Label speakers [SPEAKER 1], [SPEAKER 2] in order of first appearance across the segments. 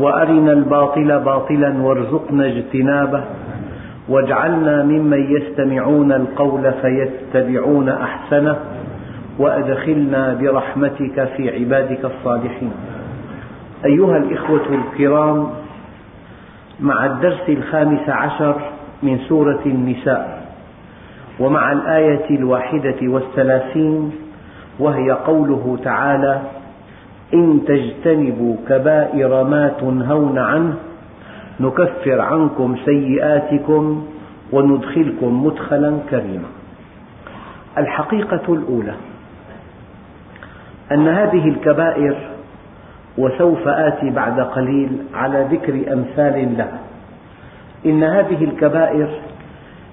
[SPEAKER 1] وأرنا الباطل باطلا وارزقنا اجتنابه واجعلنا ممن يستمعون القول فيتبعون أحسنه وأدخلنا برحمتك في عبادك الصالحين. أيها الإخوة الكرام مع الدرس الخامس عشر من سورة النساء ومع الآية الواحدة والثلاثين وهي قوله تعالى إن تجتنبوا كبائر ما تنهون عنه نكفر عنكم سيئاتكم وندخلكم مدخلا كريما. الحقيقة الأولى أن هذه الكبائر وسوف آتي بعد قليل على ذكر أمثال لها. إن هذه الكبائر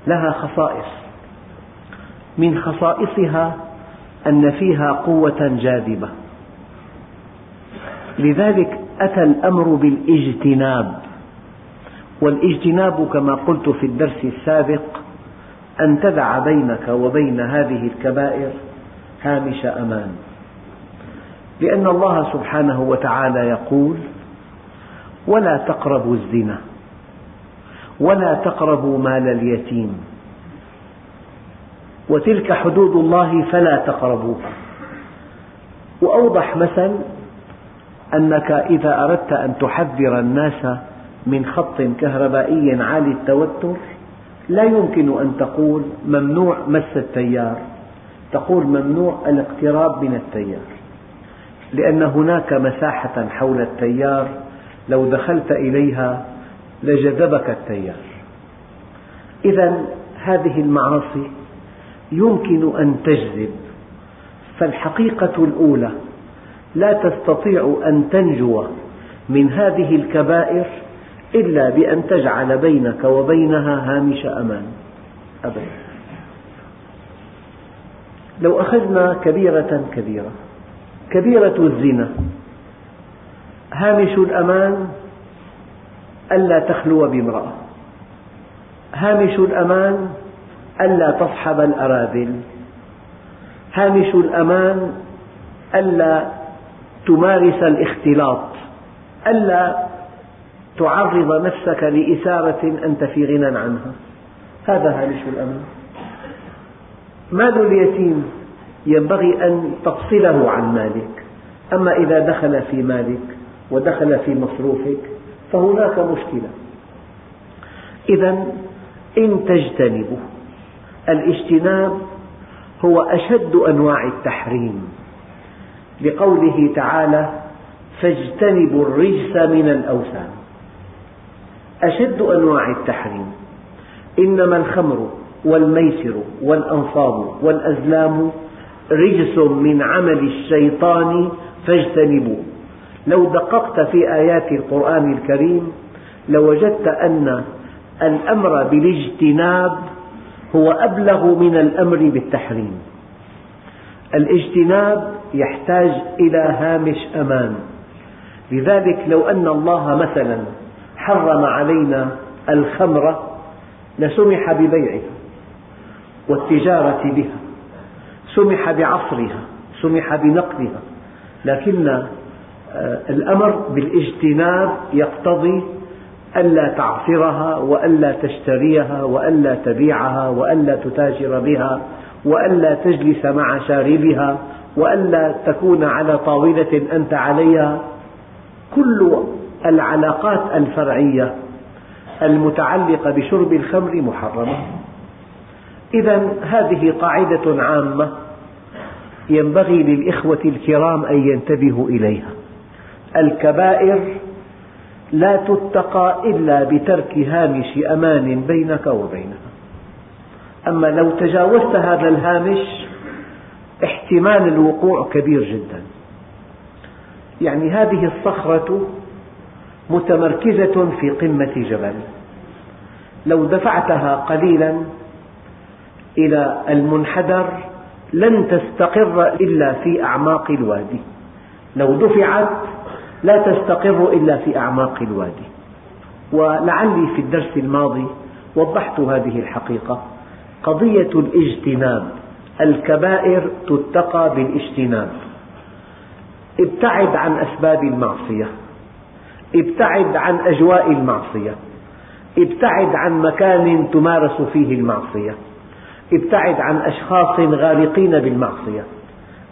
[SPEAKER 1] لها خصائص من خصائصها أن فيها قوة جاذبة. لذلك أتى الأمر بالإجتناب. والإجتناب كما قلت في الدرس السابق أن تدع بينك وبين هذه الكبائر هامش أمان. لأن الله سبحانه وتعالى يقول ولا تقربوا الزنا ولا تقربوا مال اليتيم وتلك حدود الله فلا تقربوها. وأوضح مثل أنك إذا أردت أن تحذر الناس من خط كهربائي عالي التوتر لا يمكن أن تقول ممنوع مس التيار. تقول ممنوع الاقتراب من التيار. لأن هناك مساحة حول التيار لو دخلت إليها لجذبك التيار. إذا هذه المعاصي يمكن أن تجذب. فالحقيقة الأولى لا تستطيع أن تنجو من هذه الكبائر إلا بأن تجعل بينك وبينها هامش أمان. أبدا. لو أخذنا كبيرة كبيرة كبيرة الزنا هامش الأمان ألا تخلو بامرأة هامش الأمان ألا تصحب الأراذل هامش الأمان ألا تمارس الاختلاط. ألا تعرض نفسك لإثارة أنت في غنى عنها. هذا هامش الأمان مال اليتيم ينبغي أن تفصله عن مالك. أما إذا دخل في مالك ودخل في مصروفك فهناك مشكلة. إذا إن تجتنبوا الاجتناب هو أشد أنواع التحريم. لقوله تعالى فاجتنبوا الرجس من الأوثان. أشد أنواع التحريم. إنما الخمر والميسر والأنصاب والأزلام رجس من عمل الشيطان فاجتنبوه. لو دققت في آيات القرآن الكريم لوجدت أن الأمر بالاجتناب هو أبلغ من الأمر بالتحريم. الاجتناب يحتاج إلى هامش أمان. لذلك لو أن الله مثلا حرم علينا الخمر لسمح ببيعها والتجارة بها سمح بعصرها سمح بنقلها لكن آه، الأمر بالاجتناب يقتضي ألا تعصرها وألا تشتريها وألا تبيعها وألا تتاجر بها وألا تجلس مع شاربها وألا تكون على طاولة أنت عليها كل العلاقات الفرعية المتعلقة بشرب الخمر محرمة. إذا هذه قاعدة عامة ينبغي للإخوة الكرام أن ينتبهوا إليها. الكبائر لا تتقى إلا بترك هامش أمان بينك وبينها. أما لو تجاوزت هذا الهامش احتمال الوقوع كبير جدا. يعني هذه الصخرة متمركزة في قمة جبل. لو دفعتها قليلا إلى المنحدر لن تستقر إلا في أعماق الوادي. لو دفعت لا تستقر إلا في أعماق الوادي. ولعلي في الدرس الماضي وضحت هذه الحقيقة. قضية الاجتناب الكبائر تتقى بالاجتناب. ابتعد عن أسباب المعصية. ابتعد عن أجواء المعصية. ابتعد عن مكان تمارس فيه المعصية. ابتعد عن أشخاص غارقين بالمعصية.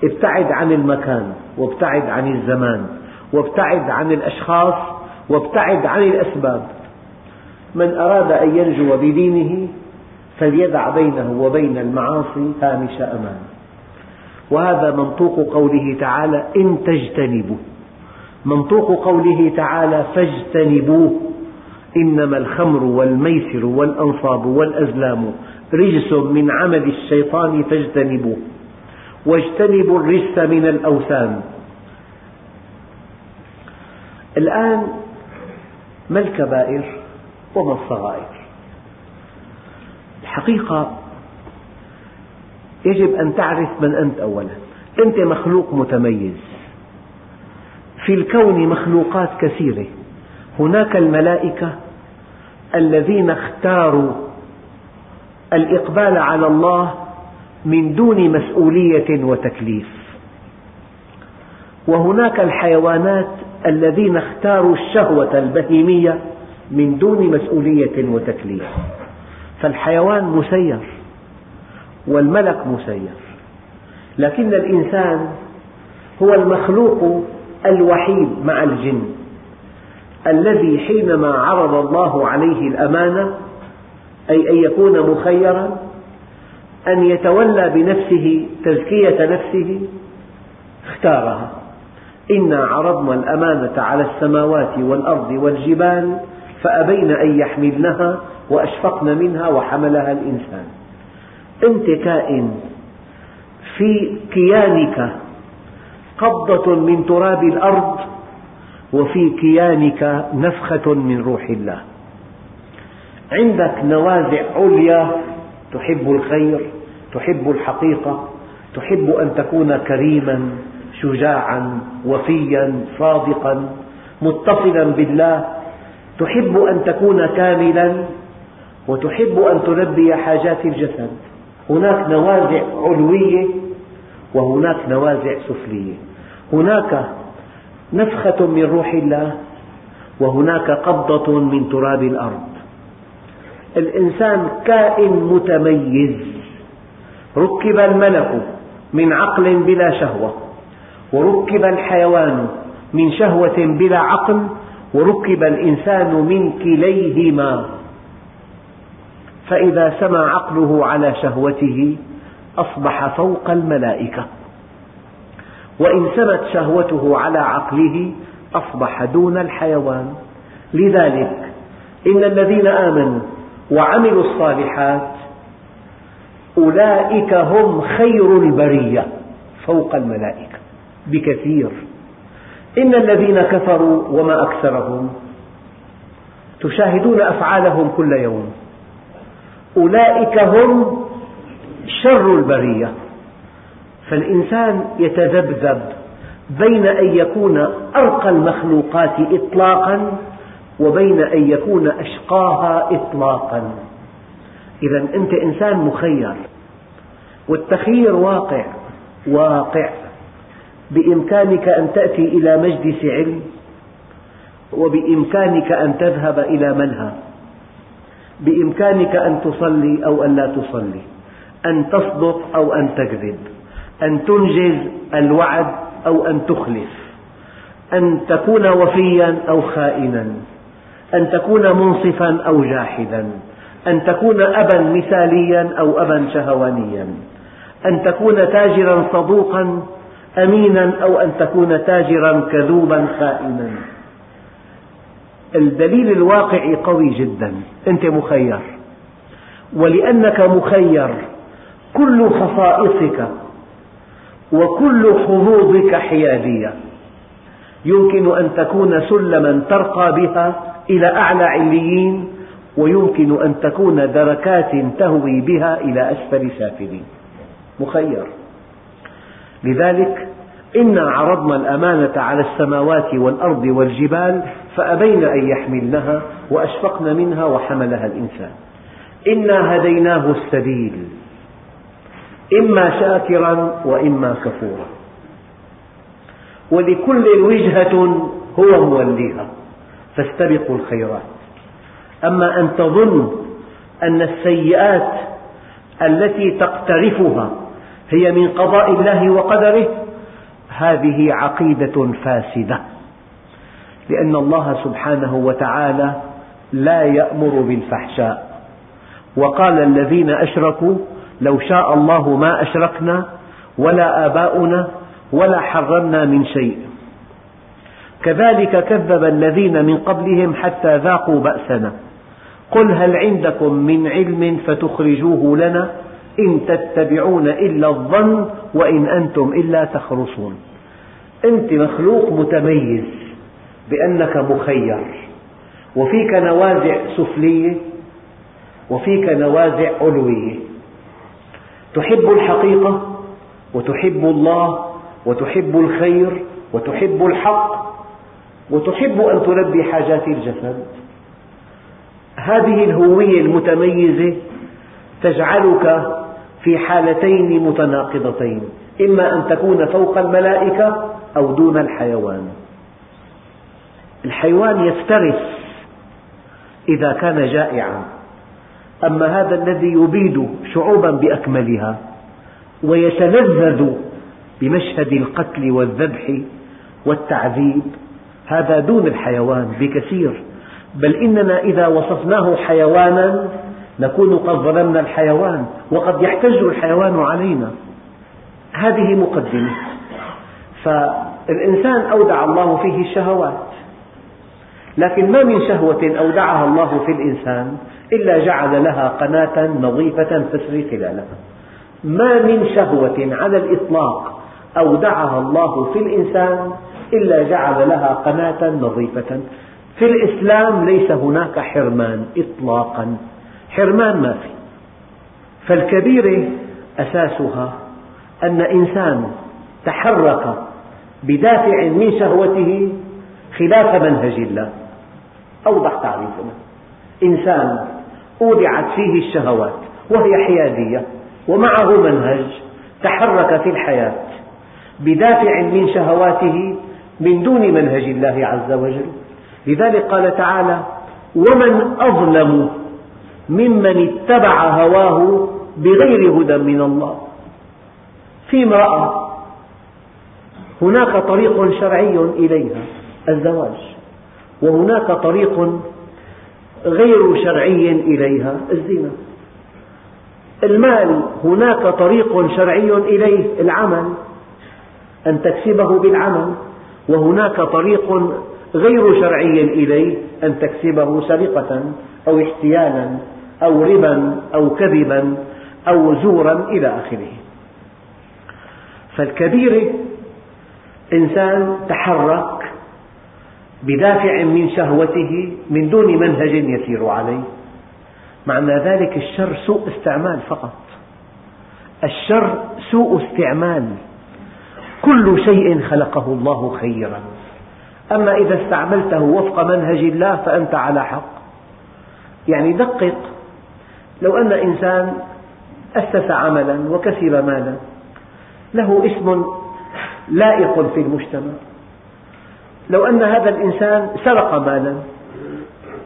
[SPEAKER 1] ابتعد عن المكان وابتعد عن الزمان. وابتعد عن الأشخاص وابتعد عن الأسباب. من أراد أن ينجو بدينه فليدع بينه وبين المعاصي هامش أمان وهذا منطوق قوله تعالى إن تجتنبوا منطوق قوله تعالى فاجتنبوه. إنما الخمر والميسر والأنصاب والأزلام رجس من عمل الشيطان فاجتنبوه. واجتنبوا الرجس من الأوثان. الآن ما الكبائر وما الصغائر؟ الحقيقة يجب أن تعرف من أنت أولا. أنت مخلوق متميز. في الكون مخلوقات كثيرة. هناك الملائكة الذين اختاروا الإقبال على الله من دون مسؤولية وتكليف. وهناك الحيوانات الذين اختاروا الشهوة البهيمية من دون مسؤولية وتكليف. فالحيوان مسير والملك مسير لكن الإنسان هو المخلوق الوحيد مع الجن الذي حينما عرض الله عليه الأمانة أي أن يكون مخيرا أن يتولى بنفسه تزكية نفسه اختارها. إنا عرضنا الأمانة على السماوات والأرض والجبال فأبين أن يحملنها وأشفقن منها وحملها الإنسان. أنت كائن في كيانك قبضة من تراب الأرض وفي كيانك نفخة من روح الله. عندك نوازع عليا تحب الخير تحب الحقيقة تحب أن تكون كريما شجاعا وفيا صادقا متصلا بالله. تحب أن تكون كاملا وتحب أن تلبي حاجات الجسد. هناك نوازع علوية وهناك نوازع سفلية. هناك نفخة من روح الله وهناك قبضة من تراب الأرض. الإنسان كائن متميز. ركب الملك من عقل بلا شهوة وركب الحيوان من شهوة بلا عقل وركب الإنسان من كليهما. فإذا سمى عقله على شهوته أصبح فوق الملائكة. وإن سمت شهوته على عقله أصبح دون الحيوان. لذلك إن الذين آمنوا وعملوا الصالحات أولئك هم خير البرية فوق الملائكة بكثير. إن الذين كفروا وما أكثرهم تشاهدون أفعالهم كل يوم. أولئك هم شر البرية. فالإنسان يتذبذب بين أن يكون أرقى المخلوقات إطلاقا وبين أن يكون أشقاها إطلاقا. إذا أنت إنسان مخير والتخيير واقع واقع بإمكانك أن تأتي إلى مجلس علم وبإمكانك أن تذهب إلى ملهى بإمكانك أن تصلي أو أن لا تصلي أن تصدق أو أن تكذب أن تنجز الوعد أو أن تخلف أن تكون وفيا أو خائنا أن تكون منصفا أو جاحدا أن تكون أبا مثاليا أو أبا شهوانيا أن تكون تاجرا صدوقا أمينا أو أن تكون تاجرا كذوبا خائنا. الدليل الواقعي قوي جدا. أنت مخير. ولأنك مخير كل خصائصك وكل حظوظك حيادية. يمكن أن تكون سلما ترقى بها إلى أعلى عليين ويمكن أن تكون دركات تهوي بها إلى أسفل سافلين. مخير. لذلك إنا عرضنا الأمانة على السماوات والأرض والجبال فأبين أن يحملنها وأشفقن منها وحملها الإنسان. إنا هديناه السبيل إما شاكرا وإما كفورا. ولكل وجهة هو موليها فاستبقوا الخيرات. أما أن تظن أن السيئات التي تقترفها هي من قضاء الله وقدره هذه عقيدة فاسدة. لأن الله سبحانه وتعالى لا يأمر بالفحشاء. وقال الذين أشركوا لو شاء الله ما أشركنا ولا آباؤنا ولا حرمنا من شيء. كذلك كذب الذين من قبلهم حتى ذاقوا بأسنا. قل هل عندكم من علم فتخرجوه لنا إن تتبعون إلا الظن وإن أنتم إلا تخرصون. أنت مخلوق متميز بأنك مخير وفيك نوازع سفلية وفيك نوازع علوية. تحب الحقيقة وتحب الله وتحب الخير وتحب الحق وتحب أن تلبي حاجات الجسد. هذه الهوية المتميزة تجعلك في حالتين متناقضتين إما أن تكون فوق الملائكة أو دون الحيوان. الحيوان يفترس إذا كان جائعا. أما هذا الذي يبيد شعوبا بأكملها ويتلذذ بمشهد القتل والذبح والتعذيب هذا دون الحيوان بكثير. بل إننا إذا وصفناه حيوانا نكون قد ظلمنا الحيوان وقد يحتج الحيوان علينا. هذه مقدمة. فالإنسان أودع الله فيه الشهوات لكن ما من شهوة أودعها الله في الإنسان إلا جعل لها قناة نظيفة تسري خلالها. ما من شهوة على الإطلاق أودعها الله في الإنسان إلا جعل لها قناة نظيفة. في الإسلام ليس هناك حرمان إطلاقا. حرمان ما في. فالكبيرة أساسها أن إنسان تحرك بدافع من شهوته خلاف منهج الله. أوضح تعريف إنسان أودعت فيه الشهوات وهي حيادية ومعه منهج تحرك في الحياة بدافع من شهواته من دون منهج الله عز وجل. لذلك قال تعالى ومن أظلم ممن اتبع هواه بغير هدى من الله. في امرأة هناك طريق شرعي إليها الزواج وهناك طريق غير شرعي إليها الزنا. المال هناك طريق شرعي إليه العمل أن تكسبه بالعمل وهناك طريق غير شرعي إليه أن تكسبه سرقة أو احتيالا. أو ربا أو كذبا أو زورا إلى آخره. فالكبيرة إنسان تحرك بدافع من شهوته من دون منهج يسير عليه. معنى ذلك الشر سوء استعمال فقط. الشر سوء استعمال. كل شيء خلقه الله خيرا. أما إذا استعملته وفق منهج الله فأنت على حق. يعني دقق لو أن إنسان أسس عملا وكسب مالا له اسم لائق في المجتمع. لو أن هذا الإنسان سرق مالا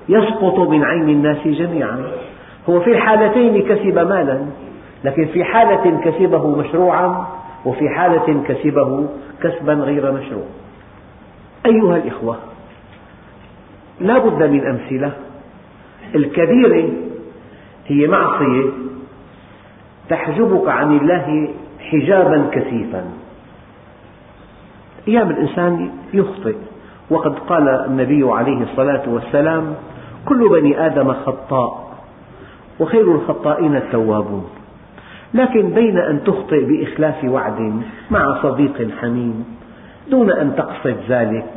[SPEAKER 1] يسقط من عين الناس جميعا. هو في الحالتين كسب مالا لكن في حالة كسبه مشروعا وفي حالة كسبه كسبا غير مشروع. أيها الإخوة لا بد من أمثلة. الكبيرة هي معصية تحجبك عن الله حجابا كثيفا. أيام الإنسان يخطئ. وقد قال النبي عليه الصلاة والسلام كل بني آدم خطاء وخير الخطائين التوابون. لكن بين أن تخطئ بإخلاف وعد مع صديق حميم دون أن تقصد ذلك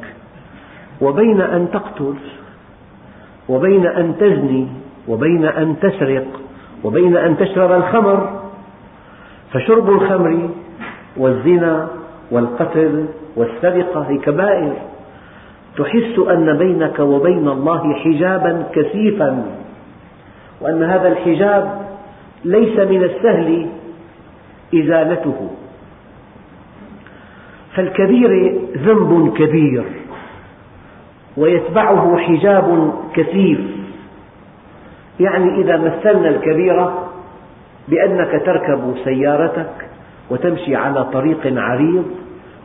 [SPEAKER 1] وبين أن تقتل وبين أن تزني وبين أن تسرق وبين أن تشرب الخمر. فشرب الخمر والزنا والقتل والسرقة هي كبائر تحس أن بينك وبين الله حجابا كثيفا. وأن هذا الحجاب ليس من السهل إزالته. فالكبير ذنب كبير ويتبعه حجاب كثيف. يعني إذا مثلنا الكبيرة بأنك تركب سيارتك وتمشي على طريق عريض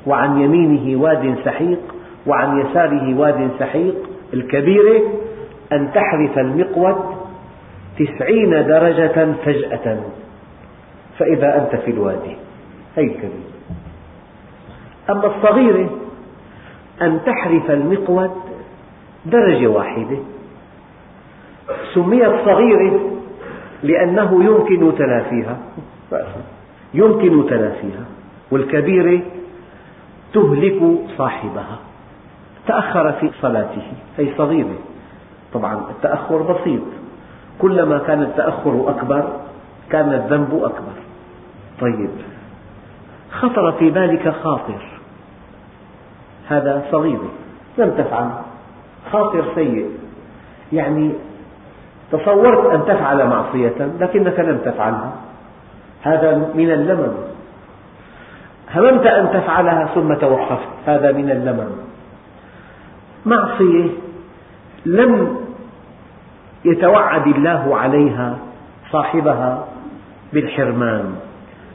[SPEAKER 1] وعن يمينه واد سحيق وعن يساره واد سحيق الكبيرة أن تحرف المقود تسعين درجة فجأة. فإذا أنت في الوادي. هذه الكبيرة أما الصغيرة أن تحرف المقود درجة واحدة. سميت صغيرة لأنه يمكن تلافيها يمكن تلافيها والكبيرة تهلك صاحبها. تأخر في صلاته. هي صغيرة طبعا التأخر بسيط. كلما كان التأخر أكبر كان الذنب أكبر. طيب. خطر في بالك خاطر. هذا صغير. لم تفعل. خاطر سيء. يعني تصورت أن تفعل معصية لكنك لم تفعلها. هذا من اللمم. هممت أن تفعلها ثم توقفت. هذا من اللمم. معصية لم يتوعد الله عليها صاحبها بالحرمان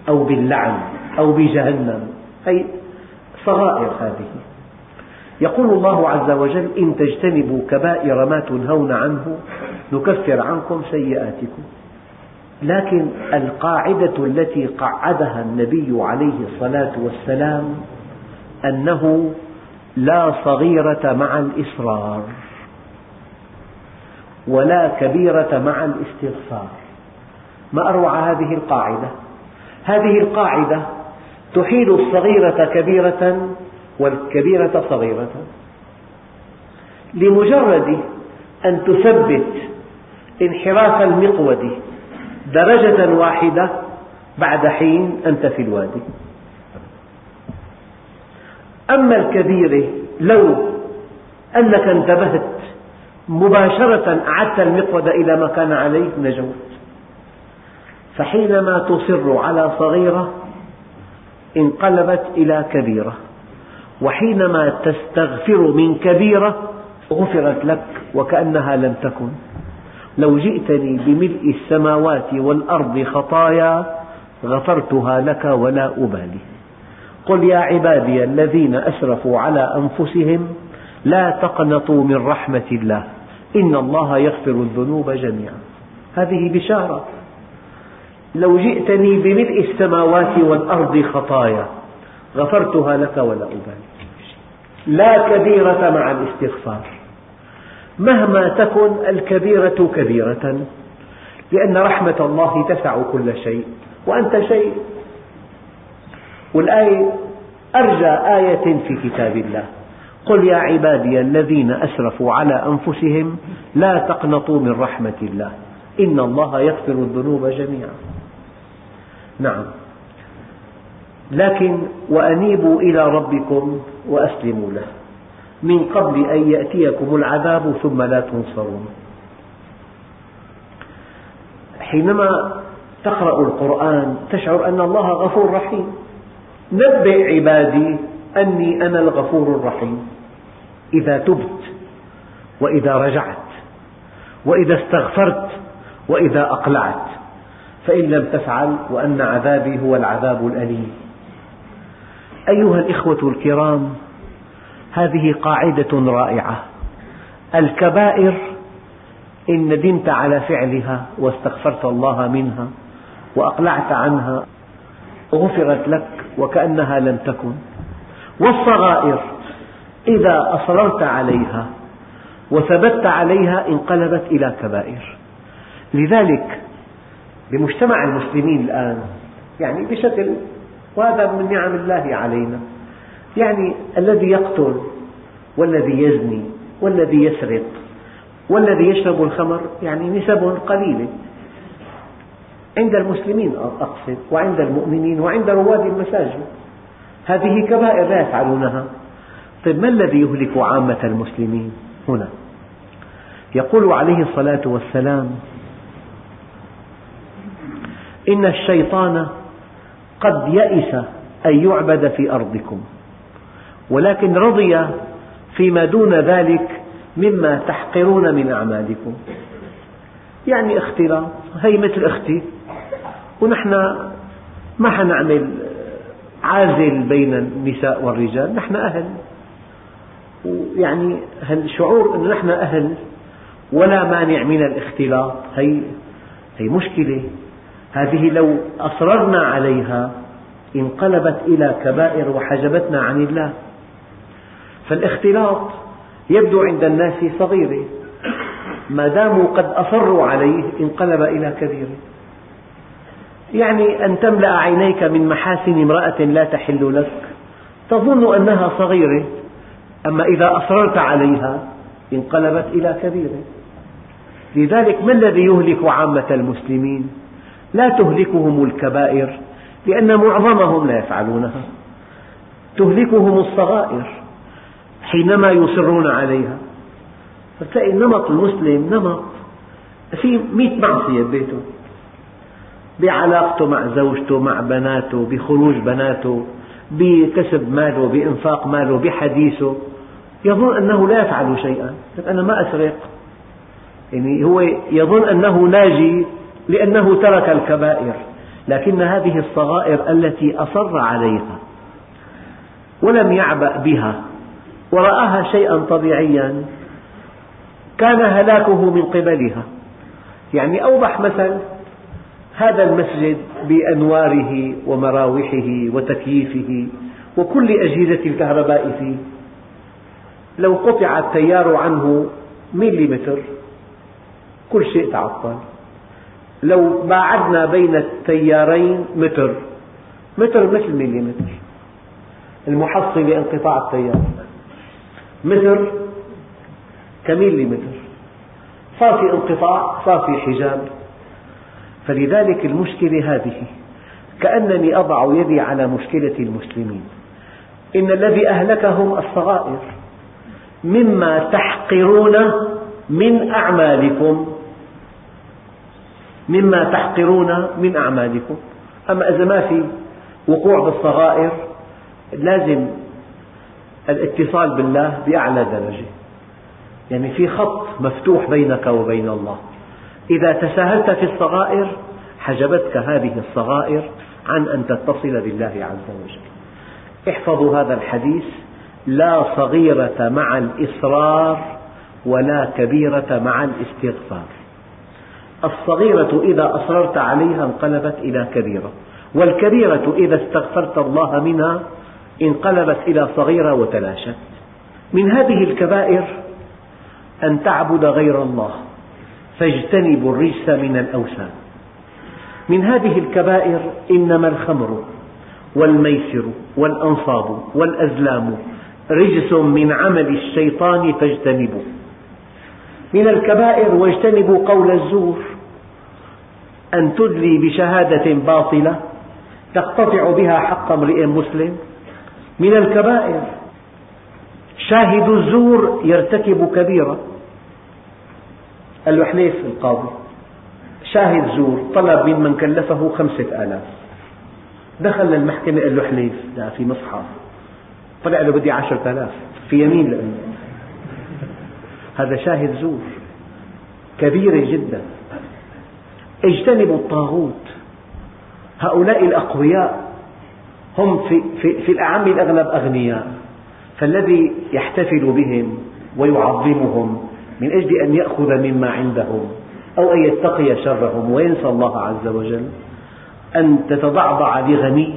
[SPEAKER 1] أو باللعن أو بجهنم. أي صغائر هذه. يقول الله عز وجل إن تجتنبوا كبائر ما تنهون عنه نكفر عنكم سيئاتكم. لكن القاعدة التي قعدها النبي عليه الصلاة والسلام أنه لا صغيرة مع الإصرار ولا كبيرة مع الاستغفار. ما أروع هذه القاعدة؟ هذه القاعدة تحيل الصغيرة كبيرة والكبيرة صغيرة. لمجرد أن تثبت انحراف المقود درجة واحدة بعد حين أنت في الوادي. أما الكبيرة لو أنك انتبهت مباشرة أعدت المقود إلى ما كان عليه نجوت. فحينما تصر على صغيرة انقلبت إلى كبيرة. وحينما تستغفر من كبيرة غفرت لك وكأنها لم تكن. لو جئتني بملء السماوات والأرض خطايا غفرتها لك ولا أبالي. قل يا عبادي الذين أسرفوا على أنفسهم لا تقنطوا من رحمة الله. إن الله يغفر الذنوب جميعا. هذه بشارة. لو جئتني بملء السماوات والأرض خطايا غفرتها لك ولا أبالي. لا كبيرة مع الاستغفار. مهما تكن الكبيرة كبيرة لأن رحمة الله تسع كل شيء وأنت شيء. والآية أرجى آية في كتاب الله. قل يا عبادي الذين أسرفوا على أنفسهم لا تقنطوا من رحمة الله. إن الله يغفر الذنوب جميعا. نعم. لكن وأنيبوا إلى ربكم وأسلموا له. من قبل أن يأتيكم العذاب ثم لا تنصرون. حينما تقرأ القرآن تشعر أن الله غفور رحيم. نبئ عبادي أني أنا الغفور الرحيم. إذا تبت وإذا رجعت وإذا استغفرت وإذا أقلعت. فإن لم تفعل وأن عذابي هو العذاب الأليم. أيها الإخوة الكرام هذه قاعدة رائعة. الكبائر إن ندمت على فعلها واستغفرت الله منها وأقلعت عنها غفرت لك وكأنها لم تكن. والصغائر إذا أصررت عليها وثبت عليها انقلبت إلى كبائر. لذلك بمجتمع المسلمين الآن يعني بشكل وهذا من نعم الله علينا. يعني الذي يقتل والذي يزني والذي يسرق والذي يشرب الخمر يعني نسب قليلة عند المسلمين أقصد وعند المؤمنين وعند رواد المساجد. هذه كبائر لا يفعلونها. طيب ما الذي يهلك عامة المسلمين هنا؟ يقول عليه الصلاة والسلام إن الشيطان قد يئس أن يعبد في أرضكم. ولكن رضي فيما دون ذلك مما تحقرون من أعمالكم. يعني اختلاط هي مثل أختي ونحن ما حنعمل عازل بين النساء والرجال نحن أهل. ويعني الشعور أن نحن أهل ولا مانع من الاختلاط هي, هي مشكلة. هذه لو أصررنا عليها انقلبت إلى كبائر وحجبتنا عن الله. فالاختلاط يبدو عند الناس صغيرة. ما داموا قد أصروا عليه انقلب إلى كبيرة يعني أن تملأ عينيك من محاسن امرأة لا تحل لك. تظن أنها صغيرة. أما إذا أصررت عليها انقلبت إلى كبيرة لذلك ما الذي يهلك عامة المسلمين؟ لا تهلكهم الكبائر لأن معظمهم لا يفعلونها. تهلكهم الصغائر حينما يصرون عليها. فتلاقي نمط المسلم نمط في مئة معصية ببيته بعلاقته مع زوجته مع بناته بخروج بناته بكسب ماله بإنفاق ماله بحديثه. يظن أنه لا يفعل شيئا. أنا ما أسرق. يعني هو يظن أنه ناجي. لأنه ترك الكبائر لكن هذه الصغائر التي أصر عليها ولم يعبأ بها ورآها شيئا طبيعيا كان هلاكه من قبلها. يعني أوضح مثل هذا المسجد بأنواره ومراوحه وتكييفه وكل أجهزة الكهرباء فيه. لو قطع التيار عنه ميليمتر كل شيء تعطل. لو باعدنا بين التيارين متر. متر مثل مليمتر. المحصل لانقطاع التيار. متر كميليمتر صار في انقطاع صار في حجاب. فلذلك المشكلة هذه كأنني أضع يدي على مشكلة المسلمين. إن الذي أهلكهم الصغائر مما تحقرون من أعمالكم. مما تحقرون من أعمالكم. أما إذا ما في وقوع بالصغائر لازم الاتصال بالله بأعلى درجة. يعني في خط مفتوح بينك وبين الله. إذا تساهلت في الصغائر حجبتك هذه الصغائر عن أن تتصل بالله عز وجل. احفظوا هذا الحديث. لا صغيرة مع الإصرار ولا كبيرة مع الاستغفار. الصغيرة إذا أصررت عليها انقلبت إلى كبيرة والكبيرة إذا استغفرت الله منها انقلبت إلى صغيرة وتلاشت. من هذه الكبائر أن تعبد غير الله فاجتنبوا الرجس من الأوثان. من هذه الكبائر إنما الخمر والميسر والأنصاب والأزلام رجس من عمل الشيطان فاجتنبوه. من الكبائر واجتنبوا قول الزور أن تدلي بشهادة باطلة تقتطع بها حق امرئ مسلم. من الكبائر شاهد الزور يرتكب كبيرة قال له حليف القاضي شاهد زور طلب ممن كلفه خمسة آلاف. دخل للمحكمة قال له حليف لا في مصحف. طلع له بدي عشرة آلاف في يمين لأنه. هذا شاهد زور كبيرة جدا. اجتنبوا الطاغوت. هؤلاء الأقوياء هم في, في, في الأعم الأغلب أغنياء. فالذي يحتفل بهم ويعظمهم من أجل أن يأخذ مما عندهم أو أن يتقي شرهم وينسى الله عز وجل أن تتضعضع لغني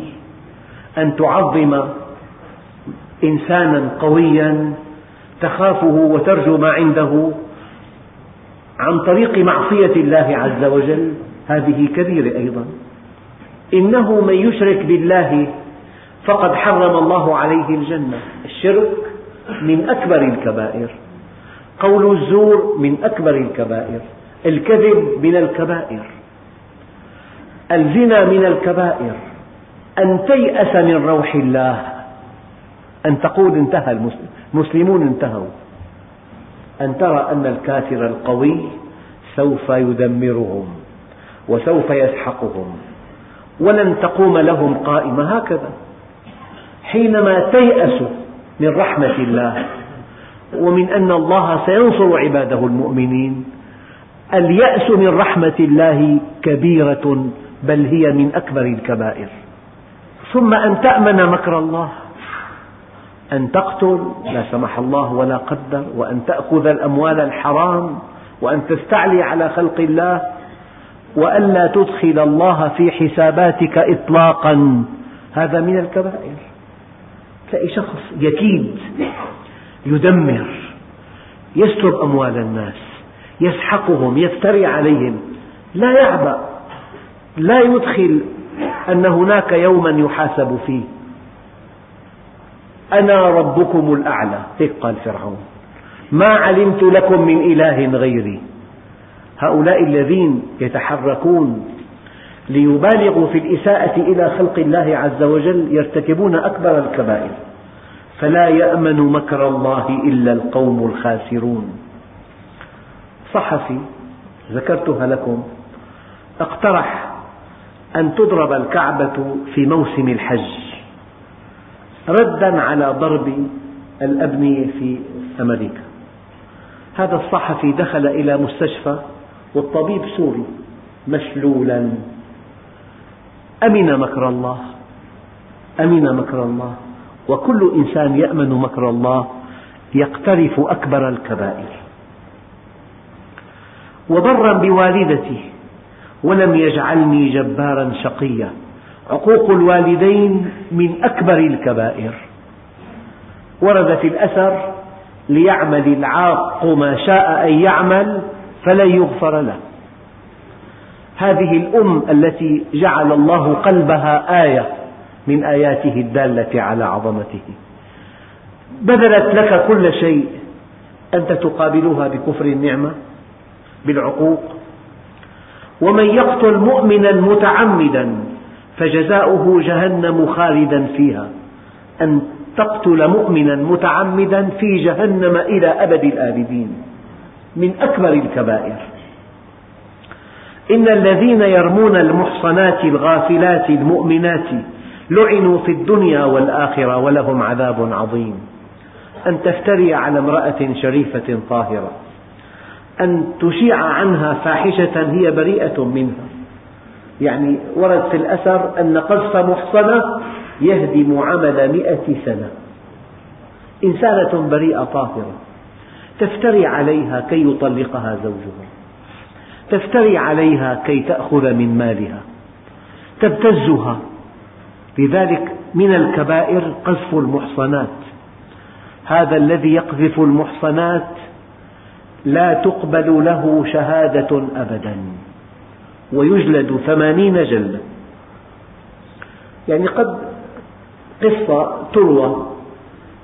[SPEAKER 1] أن تعظم إنسانا قويا تخافه وترجو ما عنده عن طريق معصية الله عز وجل هذه كبيرة أيضا. إنه من يشرك بالله فقد حرم الله عليه الجنة. الشرك من أكبر الكبائر. قول الزور من أكبر الكبائر. الكذب من الكبائر. الزنا من الكبائر. أن تيأس من روح الله. أن تقول انتهى المسلمون انتهوا. أن ترى أن الكافر القوي سوف يدمرهم وسوف يسحقهم ولن تقوم لهم قائمة هكذا. حينما تيأس من رحمة الله ومن أن الله سينصر عباده المؤمنين اليأس من رحمة الله كبيرة بل هي من أكبر الكبائر. ثم أن تأمن مكر الله. أن تقتل لا سمح الله ولا قدر وأن تأخذ الأموال الحرام وأن تستعلي على خلق الله وألا تدخل الله في حساباتك إطلاقا. هذا من الكبائر. تلاقي شخص يكيد يدمر يسلب أموال الناس يسحقهم يفتري عليهم لا يعبأ لا يدخل أن هناك يوما يحاسب فيه. أنا ربكم الأعلى. هيك قال فرعون. ما علمت لكم من إله غيري. هؤلاء الذين يتحركون ليبالغوا في الإساءة إلى خلق الله عز وجل يرتكبون أكبر الكبائر. فلا يأمن مكر الله إلا القوم الخاسرون. صحفي ذكرتها لكم. اقترح أن تضرب الكعبة في موسم الحج. ردا على ضرب الأبنية في أمريكا. هذا الصحفي دخل إلى مستشفى والطبيب سوري مشلولا. أمن مكر الله أمن مكر الله. وكل إنسان يأمن مكر الله يقترف أكبر الكبائر. وبرا بوالدتي ولم يجعلني جبارا شقيا. عقوق الوالدين من أكبر الكبائر. ورد في الأثر ليعمل العاق ما شاء أن يعمل فلن يغفر له. هذه الأم التي جعل الله قلبها آية من آياته الدالة على عظمته. بذلت لك كل شيء أنت تقابلها بكفر النعمة بالعقوق. ومن يقتل مؤمنا متعمدا فجزاؤه جهنم خالدا فيها. أن تقتل مؤمنا متعمدا في جهنم إلى أبد الآبدين. من أكبر الكبائر. إن الذين يرمون المحصنات الغافلات المؤمنات لعنوا في الدنيا والآخرة ولهم عذاب عظيم. أن تفتري على امرأة شريفة طاهرة. أن تشيع عنها فاحشة هي بريئة منها. يعني ورد في الأثر أن قذف محصنة يهدم عمل مئة سنة. إنسانة بريئة طاهرة. تفتري عليها كي يطلقها زوجها. تفتري عليها كي تأخذ من مالها. تبتزها. لذلك من الكبائر قذف المحصنات. هذا الذي يقذف المحصنات لا تقبل له شهادة أبدا. ويجلد ثمانين جلدة يعني قد قصة تروى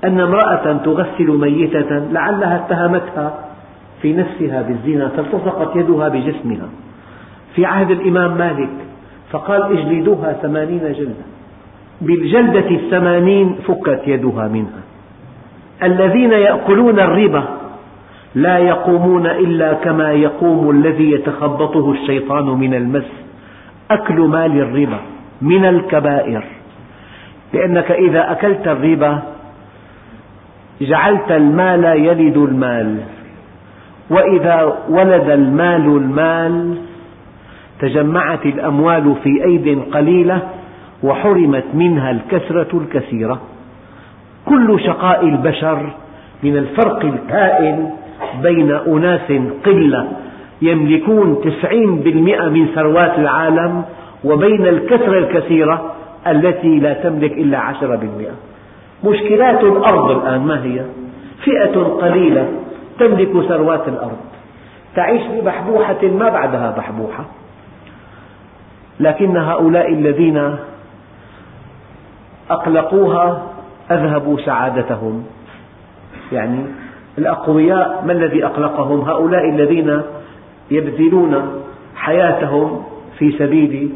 [SPEAKER 1] أن امرأة تغسل ميتة لعلها اتهمتها في نفسها بالزنا فالتصقت يدها بجسمها. في عهد الإمام مالك فقال اجلدوها ثمانين جلدة بالجلدة الثمانين فكت يدها منها. الذين يأكلون الربا لا يقومون إلا كما يقوم الذي يتخبطه الشيطان من المس. أكل مال الربا من الكبائر. لأنك إذا أكلت الربا جعلت المال يلد المال. وإذا ولد المال المال تجمعت الأموال في أيد قليلة وحرمت منها الكثرة الكثيرة. كل شقاء البشر من الفرق الكائن بين أناس قلة يملكون تسعين بالمئة من ثروات العالم وبين الكثرة الكثيرة التي لا تملك إلا عشرة بالمئة. مشكلات الأرض الآن ما هي؟ فئة قليلة تملك ثروات الأرض. تعيش ببحبوحة ما بعدها بحبوحة. لكن هؤلاء الذين أقلقوها أذهبوا سعادتهم. يعني الأقوياء ما الذي أقلقهم؟ هؤلاء الذين يبذلون حياتهم في سبيل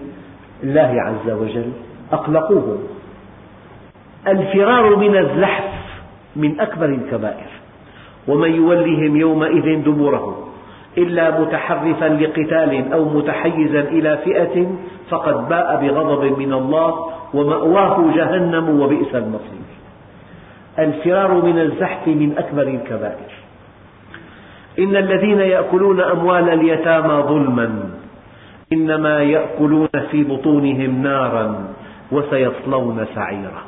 [SPEAKER 1] الله عز وجل. أقلقوهم. الفرار من الزحف من أكبر الكبائر. ومن يولهم يومئذ دبره إلا متحرفا لقتال أو متحيزا إلى فئة فقد باء بغضب من الله ومأواه جهنم وبئس المصير. الفرار من الزحف من أكبر الكبائر. إن الذين يأكلون أموال اليتامى ظلما إنما يأكلون في بطونهم نارا وسيصلون سعيرا.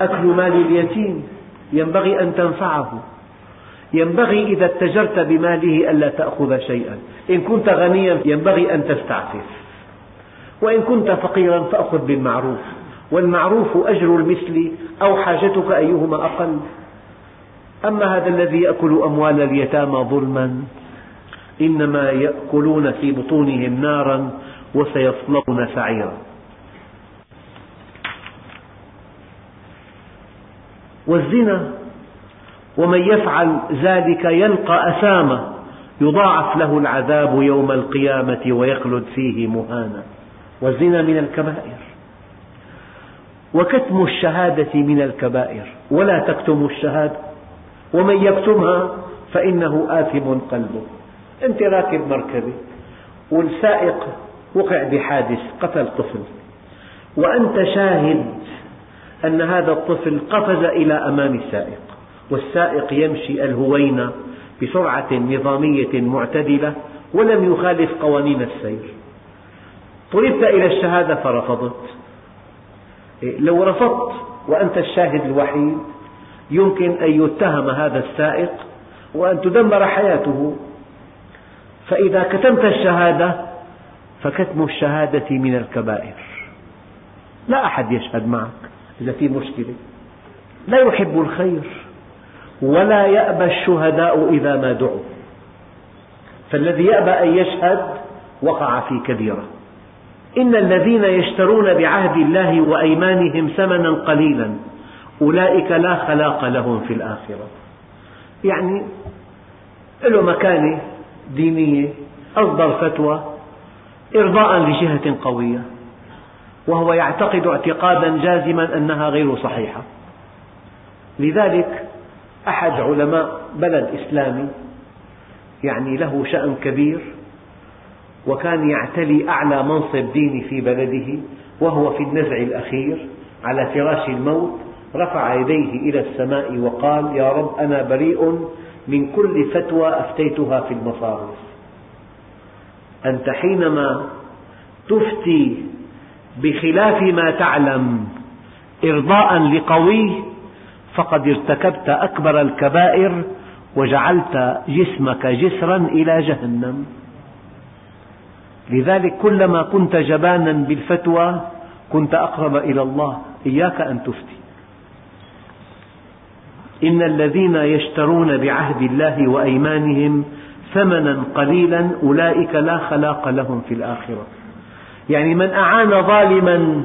[SPEAKER 1] أكل مال اليتيم ينبغي أن تنفعه. ينبغي إذا اتجرت بماله ألا تأخذ شيئا. إن كنت غنيا ينبغي أن تستعفف. وإن كنت فقيرا فأخذ بالمعروف. والمعروف أجر المثل أو حاجتك أيهما أقل؟ أما هذا الذي يأكل أموال اليتامى ظلما إنما يأكلون في بطونهم نارا وسيصلون سعيرا. والزنا ومن يفعل ذلك يلقى أثاما يضاعف له العذاب يوم القيامة ويخلد فيه مهانا. والزنا من الكبائر. وكتم الشهادة من الكبائر ولا تكتموا الشهادة ومن يكتمها فإنه آثم قلبه. أنت راكب مركبة والسائق وقع بحادث قتل طفل. وأنت شاهد أن هذا الطفل قفز إلى أمام السائق والسائق يمشي الهوينة بسرعة نظامية معتدلة ولم يخالف قوانين السير. طلبت إلى الشهادة فرفضت. لو رفضت وأنت الشاهد الوحيد يمكن أن يتهم هذا السائق وأن تدمر حياته. فإذا كتمت الشهادة فكتم الشهادة من الكبائر. لا أحد يشهد معك إذا في مشكلة. لا يحب الخير ولا يأبى الشهداء إذا ما دعوا. فالذي يأبى أن يشهد وقع في كبيرة. إن الذين يشترون بعهد الله وأيمانهم ثمنا قليلا أولئك لا خلاق لهم في الآخرة. يعني له مكانة دينية أصدر فتوى إرضاء لجهة قوية وهو يعتقد اعتقادا جازما أنها غير صحيحة. لذلك أحد علماء بلد إسلامي يعني له شأن كبير وكان يعتلي أعلى منصب ديني في بلده وهو في النزع الأخير على فراش الموت رفع يديه إلى السماء وقال يا رب أنا بريء من كل فتوى أفتيتها في المصارف. أنت حينما تفتي بخلاف ما تعلم إرضاء لقوي فقد ارتكبت أكبر الكبائر وجعلت جسمك جسرا إلى جهنم. لذلك كلما كنت جبانا بالفتوى كنت أقرب إلى الله. إياك أن تفتي. إن الذين يشترون بعهد الله وأيمانهم ثمنا قليلا أولئك لا خلاق لهم في الآخرة. يعني من أعان ظالما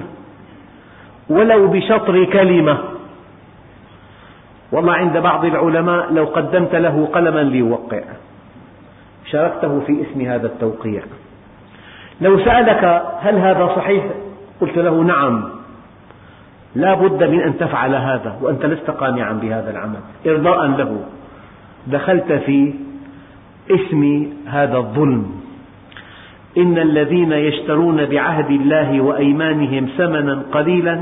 [SPEAKER 1] ولو بشطر كلمة والله عند بعض العلماء لو قدمت له قلما ليوقع. شاركته في اسم هذا التوقيع. لو سألك هل هذا صحيح قلت له نعم. لا بد من أن تفعل هذا وأنت لست قانعا بهذا العمل. إرضاء له. دخلت في اسم هذا الظلم. إن الذين يشترون بعهد الله وأيمانهم ثمنا قليلا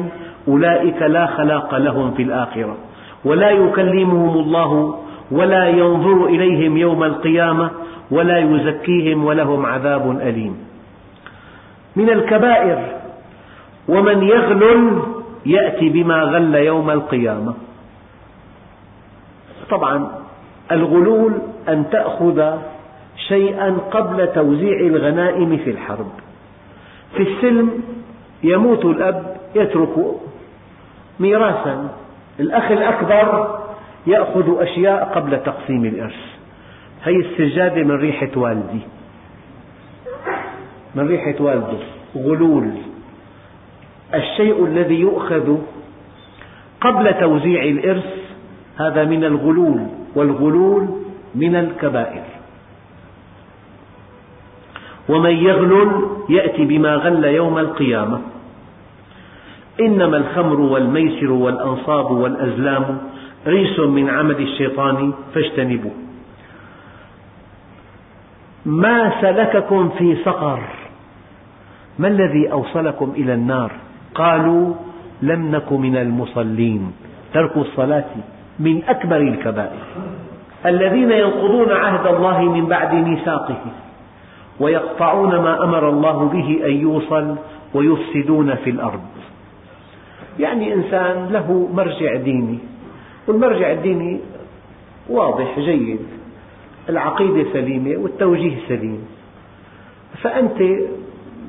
[SPEAKER 1] أولئك لا خلاق لهم في الآخرة. ولا يكلمهم الله ولا ينظر إليهم يوم القيامة ولا يزكيهم ولهم عذاب أليم. من الكبائر. ومن يغلل يأتي بما غل يوم القيامة. طبعا الغلول أن تأخذ شيئا قبل توزيع الغنائم في الحرب. في السلم يموت الأب يترك ميراثا. الأخ الأكبر يأخذ أشياء قبل تقسيم الإرث. هذه السجادة من ريحة والدي. من ريحة والده غلول. الشيء الذي يؤخذ قبل توزيع الإرث هذا من الغلول والغلول من الكبائر. ومن يغلل يأتي بما غل يوم القيامة. إنما الخمر والميسر والأنصاب والأزلام رجس من عمل الشيطان فاجتنبوه. ما سلككم في سقر ما الذي أوصلكم إلى النار؟ قالوا لم نك من المصلين. ترك الصلاة من أكبر الكبائر. الذين ينقضون عهد الله من بعد ميثاقه ويقطعون ما أمر الله به أن يوصل ويفسدون في الأرض. يعني إنسان له مرجع ديني والمرجع الديني واضح جيد. العقيدة سليمة والتوجيه سليم. فأنت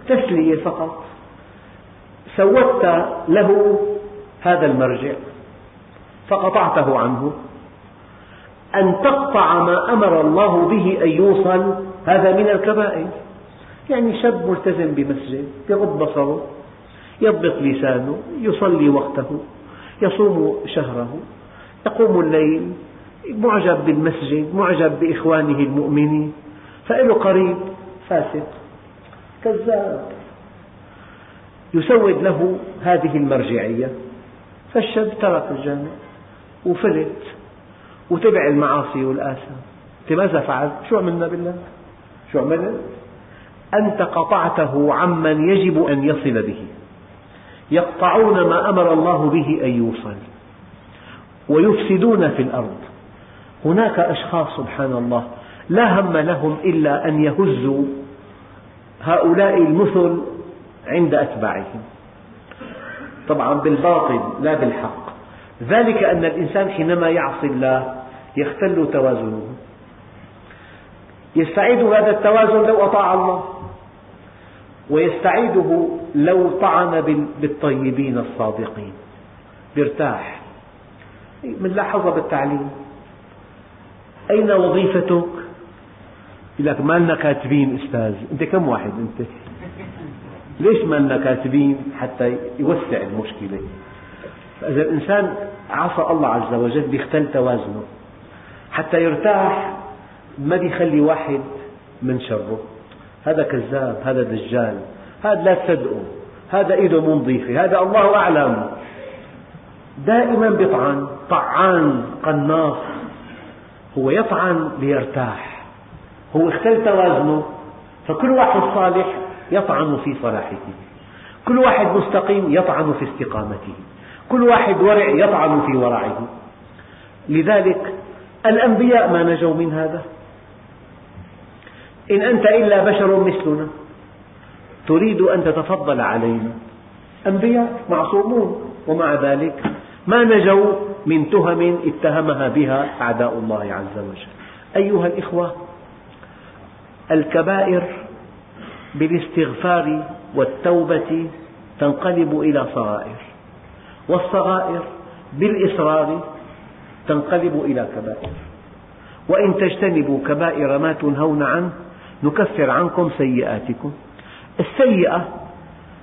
[SPEAKER 1] تسلية فقط. سودت له هذا المرجع فقطعته عنه. أن تقطع ما أمر الله به أن يوصل هذا من الكبائر. يعني شاب ملتزم بمسجد يغض بصره يضبط لسانه يصلي وقته يصوم شهره يقوم الليل معجب بالمسجد معجب بإخوانه المؤمنين. فإله قريب فاسق كذاب يسود له هذه المرجعية فالشاب ترك الجامع وفلت وتبع المعاصي والآثام أنت ماذا فعلت؟ شو عملنا بالله؟ شو عملت؟ أنت قطعته عمن يجب أن يصل به يقطعون ما أمر الله به أن يوصل ويفسدون في الأرض هناك أشخاص سبحان الله لا هم لهم إلا أن يهزوا هؤلاء المثل عند أتباعهم. طبعا بالباطل لا بالحق. ذلك أن الإنسان حينما يعصي الله يختل توازنه. يستعيد هذا التوازن لو أطاع الله ويستعيده لو طعن بالطيبين الصادقين. يرتاح بنلاحظها بالتعليم. أين وظيفتك؟ يقول لك ما لنا كاتبين أستاذ؟ أنت كم واحد أنت؟ ليش ما لنا كاتبين حتى يوسع المشكلة؟ فإذا الإنسان عصى الله عز وجل بيختل توازنه. حتى يرتاح ما بيخلي واحد من شره. هذا كذاب هذا دجال هذا لا تصدقه هذا إيده مو نظيفة هذا الله أعلم. دائما بيطعن طعان قناص هو يطعن ليرتاح. هو اختل توازنه. فكل واحد صالح يطعن في صلاحه كل واحد مستقيم يطعن في استقامته. كل واحد ورع يطعن في ورعه. لذلك الأنبياء ما نجوا من هذا. إن أنت إلا بشر مثلنا تريد أن تتفضل علينا. أنبياء معصومون ومع ذلك ما نجوا من تهم اتهمها بها أعداء الله عز وجل. أيها الإخوة الكبائر بالاستغفار والتوبة تنقلب إلى صغائر والصغائر بالإصرار تنقلب إلى كبائر. وإن تجتنبوا كبائر ما تنهون عنه نكفر عنكم سيئاتكم. السيئة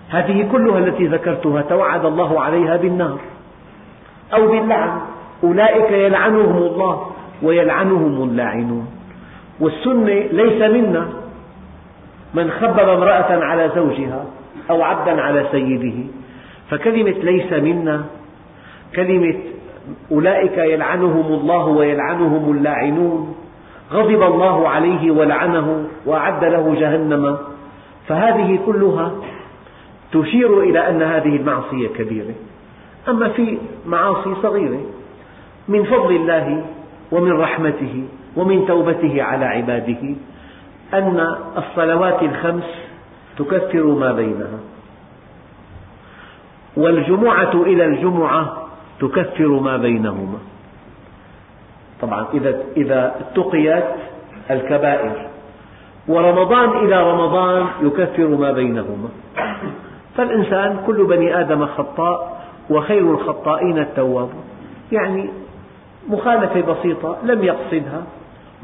[SPEAKER 1] هذه كلها التي ذكرتها توعد الله عليها بالنار أو باللعن. أولئك يلعنهم الله ويلعنهم اللاعنون والسنة ليس منا. من خبر امرأة على زوجها أو عبدا على سيده فكلمة ليس منا كلمة أولئك يلعنهم الله ويلعنهم اللاعنون غضب الله عليه ولعنه وأعد له جهنم. فهذه كلها تشير إلى أن هذه المعصية كبيرة. أما في معاصي صغيرة من فضل الله ومن رحمته ومن توبته على عباده أن الصلوات الخمس تكفر ما بينها. والجمعة إلى الجمعة تكفر ما بينهما. طبعا إذا إذا اتقيت الكبائر. ورمضان إلى رمضان يكفر ما بينهما. فالإنسان كل بني آدم خطاء وخير الخطائين التواب. يعني مخالفة بسيطة لم يقصدها.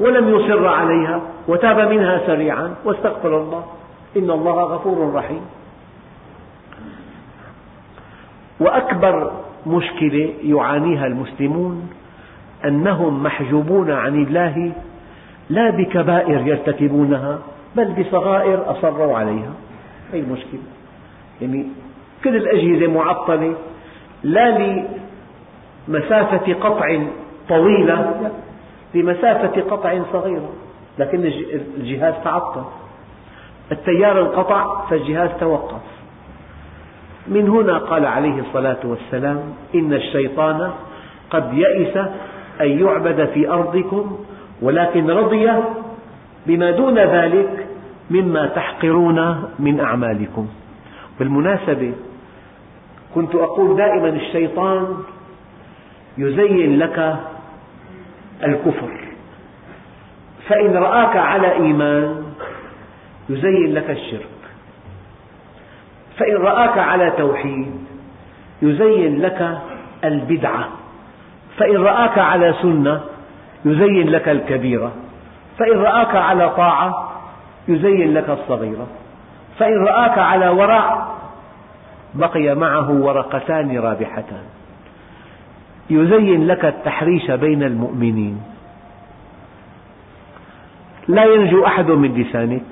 [SPEAKER 1] ولم يصر عليها وتاب منها سريعا واستغفر الله. إن الله غفور رحيم. وأكبر مشكلة يعانيها المسلمون أنهم محجوبون عن الله لا بكبائر يرتكبونها بل بصغائر أصروا عليها. أي مشكلة؟ يعني كل الأجهزة معطلة لا لمسافة قطع طويلة. لمسافة قطع صغيرة لكن الجهاز تعطل. التيار انقطع فالجهاز توقف. من هنا قال عليه الصلاة والسلام إن الشيطان قد يئس أن يعبد في أرضكم ولكن رضي بما دون ذلك مما تحقرون من أعمالكم. بالمناسبة كنت أقول دائما الشيطان يزين لك الكفر. فإن رآك على إيمان يزين لك الشرك. فإن رآك على توحيد يزين لك البدعة. فإن رآك على سنة يزين لك الكبيرة. فإن رآك على طاعة يزين لك الصغيرة. فإن رآك على ورع بقي معه ورقتان رابحتان. يزين لك التحريش بين المؤمنين. لا ينجو أحد من لسانك.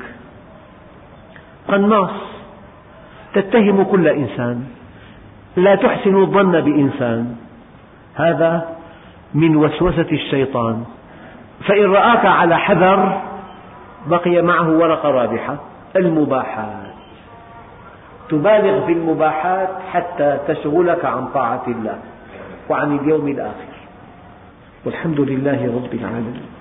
[SPEAKER 1] قناص تتهم كل إنسان. لا تحسن الظن بإنسان. هذا من وسوسة الشيطان. فإن رآك على حذر بقي معه ورقة رابحة المباحات. تبالغ في المباحات حتى تشغلك عن طاعة الله. وعن اليوم الآخر. والحمد لله رب العالمين.